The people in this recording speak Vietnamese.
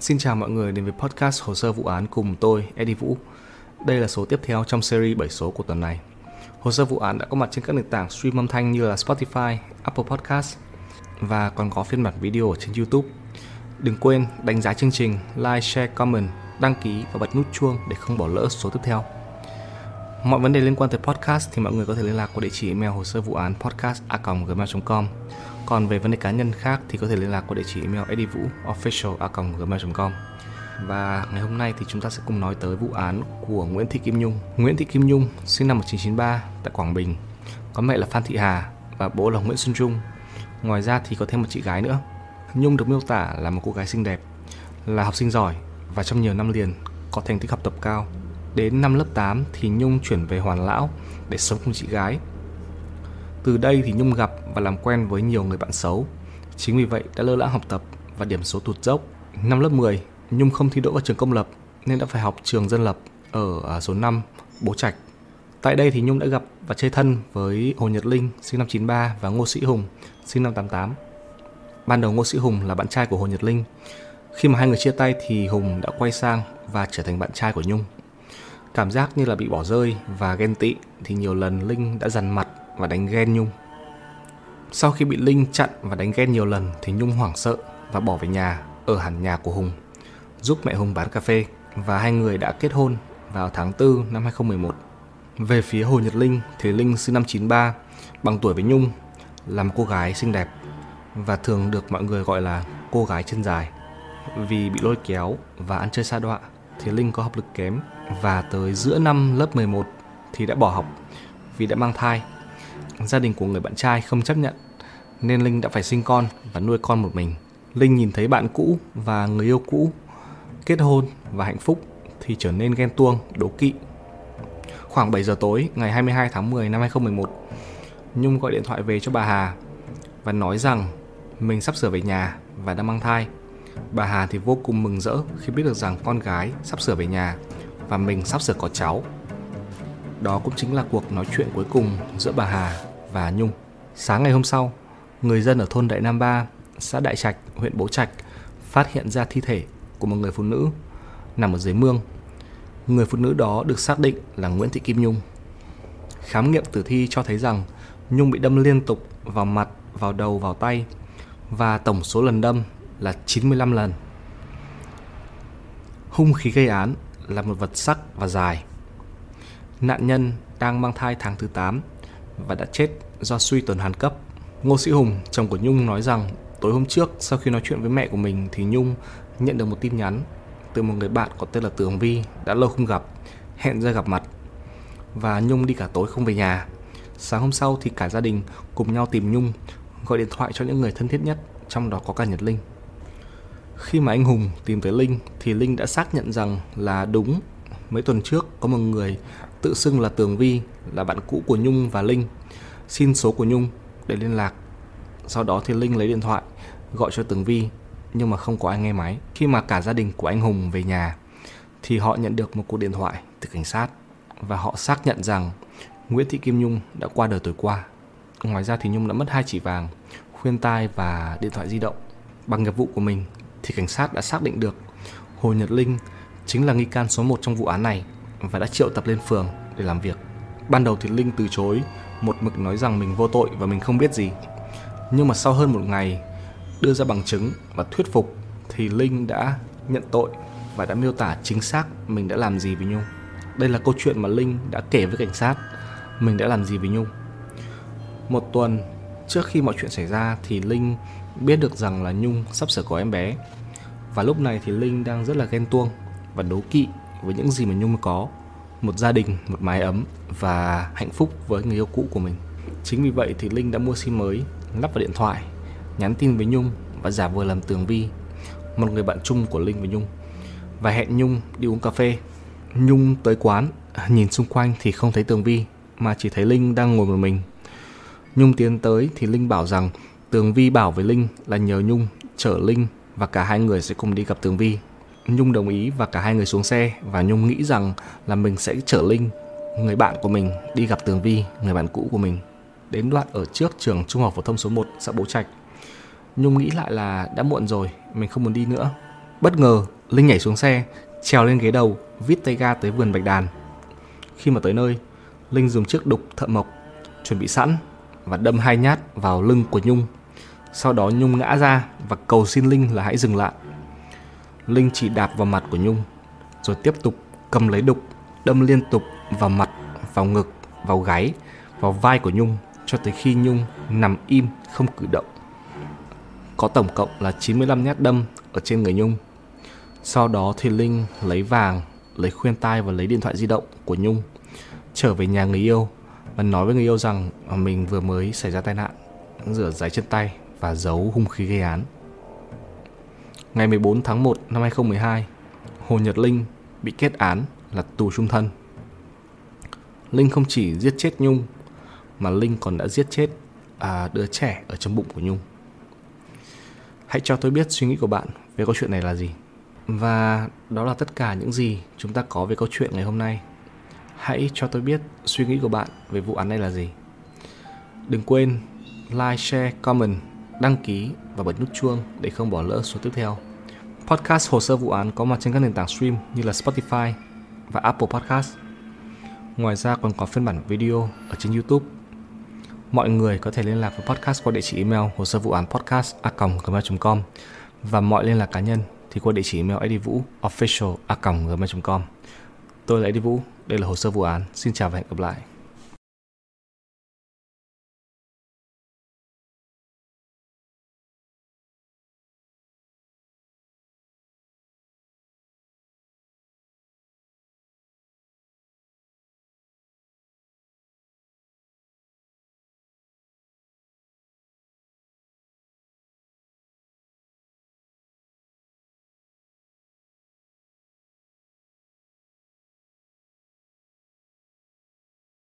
Xin chào mọi người đến với podcast Hồ sơ vụ án cùng tôi, Eddie Vũ. Đây là số tiếp theo trong series 7 số của tuần này. Hồ sơ vụ án đã có mặt trên các nền tảng stream âm thanh như là Spotify, Apple Podcast và còn có phiên bản video ở trên YouTube. Đừng quên đánh giá chương trình, like, share, comment, đăng ký và bật nút chuông để không bỏ lỡ số tiếp theo. Mọi vấn đề liên quan tới podcast thì mọi người có thể liên lạc qua địa chỉ email hồ sơ vụ án podcast at gmail.com còn về vấn đề cá nhân khác thì có thể liên lạc qua địa chỉ email eddievooofficial@gmail.com. Và ngày hôm nay thì chúng ta sẽ cùng nói tới vụ án của Nguyễn Thị Kim Nhung. Nguyễn Thị Kim Nhung sinh năm 1993 tại Quảng Bình. Có mẹ là Phan Thị Hà và bố là Nguyễn Xuân Trung. Ngoài ra thì có thêm một chị gái nữa. Nhung được miêu tả là một cô gái xinh đẹp, là học sinh giỏi và trong nhiều năm liền có thành tích học tập cao. Đến năm lớp 8 thì Nhung chuyển về Hoàn Lão để sống cùng chị gái. Từ đây thì Nhung gặp và làm quen với nhiều người bạn xấu. Chính vì vậy đã lơ lãng học tập và điểm số tụt dốc. Năm lớp 10, Nhung không thi đỗ vào trường công lập nên đã phải học trường dân lập ở à, số 5, Bố Trạch. Tại đây thì Nhung đã gặp và chơi thân với Hồ Nhật Linh sinh năm 93 và Ngô Sĩ Hùng sinh năm 88. Ban đầu Ngô Sĩ Hùng là bạn trai của Hồ Nhật Linh. Khi mà hai người chia tay thì Hùng đã quay sang và trở thành bạn trai của Nhung. Cảm giác như là bị bỏ rơi và ghen tị thì nhiều lần Linh đã dằn mặt và đánh ghen Nhung. Sau khi bị Linh chặn và đánh ghen nhiều lần thì Nhung hoảng sợ và bỏ về nhà ở hẳn nhà của Hùng, giúp mẹ Hùng bán cà phê và hai người đã kết hôn vào tháng 4 năm 2011. Về phía Hồ Nhật Linh thì Linh sinh năm 93, bằng tuổi với Nhung, là một cô gái xinh đẹp và thường được mọi người gọi là cô gái chân dài. Vì bị lôi kéo và ăn chơi xa đọa thì Linh có học lực kém và tới giữa năm lớp 11 thì đã bỏ học vì đã mang thai. Gia đình của người bạn trai không chấp nhận nên Linh đã phải sinh con và nuôi con một mình. Linh nhìn thấy bạn cũ và người yêu cũ kết hôn và hạnh phúc thì trở nên ghen tuông, đố kỵ. Khoảng 7 giờ tối ngày 22 tháng 10 năm 2011, Nhung gọi điện thoại về cho bà Hà và nói rằng mình sắp sửa về nhà và đang mang thai. Bà Hà thì vô cùng mừng rỡ khi biết được rằng con gái sắp sửa về nhà và mình sắp sửa có cháu. Đó cũng chính là cuộc nói chuyện cuối cùng giữa bà Hà và Nhung. Sáng ngày hôm sau, người dân ở thôn Đại Nam Ba, xã Đại Trạch, huyện Bố Trạch phát hiện ra thi thể của một người phụ nữ nằm ở dưới mương. Người phụ nữ đó được xác định là Nguyễn Thị Kim Nhung. Khám nghiệm tử thi cho thấy rằng Nhung bị đâm liên tục vào mặt, vào đầu, vào tay và tổng số lần đâm là 95 lần. Hung khí gây án là một vật sắc và dài. Nạn nhân đang mang thai tháng thứ 8 và đã chết do suy tuần hoàn cấp. Ngô Sĩ Hùng, chồng của Nhung nói rằng tối hôm trước sau khi nói chuyện với mẹ của mình thì Nhung nhận được một tin nhắn từ một người bạn có tên là Tường Vi đã lâu không gặp, hẹn ra gặp mặt. Và Nhung đi cả tối không về nhà. Sáng hôm sau thì cả gia đình cùng nhau tìm Nhung, gọi điện thoại cho những người thân thiết nhất, trong đó có cả Nhật Linh. Khi mà anh Hùng tìm tới Linh thì Linh đã xác nhận rằng là đúng mấy tuần trước có một người tự xưng là Tường Vi là bạn cũ của Nhung và Linh xin số của Nhung để liên lạc. Sau đó thì Linh lấy điện thoại gọi cho Tường Vi nhưng mà không có ai nghe máy. Khi mà cả gia đình của anh Hùng về nhà thì họ nhận được một cuộc điện thoại từ cảnh sát và họ xác nhận rằng Nguyễn Thị Kim Nhung đã qua đời tối qua. Ngoài ra thì Nhung đã mất hai chỉ vàng, khuyên tai và điện thoại di động. Bằng nghiệp vụ của mình thì cảnh sát đã xác định được Hồ Nhật Linh chính là nghi can số 1 trong vụ án này và đã triệu tập lên phường để làm việc. Ban đầu thì Linh từ chối, một mực nói rằng mình vô tội và mình không biết gì. Nhưng mà sau hơn một ngày đưa ra bằng chứng và thuyết phục thì Linh đã nhận tội và đã miêu tả chính xác mình đã làm gì với Nhung. Đây là câu chuyện mà Linh đã kể với cảnh sát mình đã làm gì với Nhung. Một tuần trước khi mọi chuyện xảy ra thì Linh biết được rằng là Nhung sắp sửa có em bé. Và lúc này thì Linh đang rất là ghen tuông và đố kỵ với những gì mà Nhung có. Một gia đình, một mái ấm và hạnh phúc với người yêu cũ của mình. Chính vì vậy thì Linh đã mua sim mới, lắp vào điện thoại, nhắn tin với Nhung và giả vờ làm Tường Vi, một người bạn chung của Linh và Nhung. Và hẹn Nhung đi uống cà phê. Nhung tới quán, nhìn xung quanh thì không thấy Tường Vi mà chỉ thấy Linh đang ngồi một mình. Nhung tiến tới thì Linh bảo rằng Tường Vi bảo với Linh là nhờ Nhung chở Linh và cả hai người sẽ cùng đi gặp Tường Vi. Nhung đồng ý và cả hai người xuống xe và Nhung nghĩ rằng là mình sẽ chở Linh, người bạn của mình đi gặp Tường Vi, người bạn cũ của mình. Đến đoạn ở trước trường Trung học phổ thông số 1 xã Bố Trạch. Nhung nghĩ lại là đã muộn rồi, mình không muốn đi nữa. Bất ngờ, Linh nhảy xuống xe, trèo lên ghế đầu, vít tay ga tới vườn bạch đàn. Khi mà tới nơi, Linh dùng chiếc đục thợ mộc chuẩn bị sẵn và đâm hai nhát vào lưng của Nhung. Sau đó Nhung ngã ra và cầu xin Linh là hãy dừng lại. Linh chỉ đạp vào mặt của Nhung, rồi tiếp tục cầm lấy đục, đâm liên tục vào mặt, vào ngực, vào gáy, vào vai của Nhung cho tới khi Nhung nằm im không cử động. Có tổng cộng là 95 nhát đâm ở trên người Nhung. Sau đó thì Linh lấy vàng, lấy khuyên tai và lấy điện thoại di động của Nhung trở về nhà người yêu và nói với người yêu rằng mình vừa mới xảy ra tai nạn, rửa giấy chân tay và giấu hung khí gây án. Ngày 14 tháng 1 năm 2012, Hồ Nhật Linh bị kết án là tù trung thân. Linh không chỉ giết chết Nhung mà Linh còn đã giết chết à, đứa trẻ ở trong bụng của Nhung. Hãy cho tôi biết suy nghĩ của bạn về câu chuyện này là gì. Và đó là tất cả những gì chúng ta có về câu chuyện ngày hôm nay. Hãy cho tôi biết suy nghĩ của bạn về vụ án này là gì. Đừng quên like, share, comment, đăng ký và bật nút chuông để không bỏ lỡ số tiếp theo. Podcast Hồ sơ vụ án có mặt trên các nền tảng stream như là Spotify và Apple Podcast. Ngoài ra còn có phiên bản video ở trên YouTube. Mọi người có thể liên lạc với podcast qua địa chỉ email hồ sơ vụ án podcast a.gmail.com và mọi liên lạc cá nhân thì qua địa chỉ email edivũ official a.gmail.com. Tôi là Eddie Vũ, đây là hồ sơ vụ án. Xin chào và hẹn gặp lại.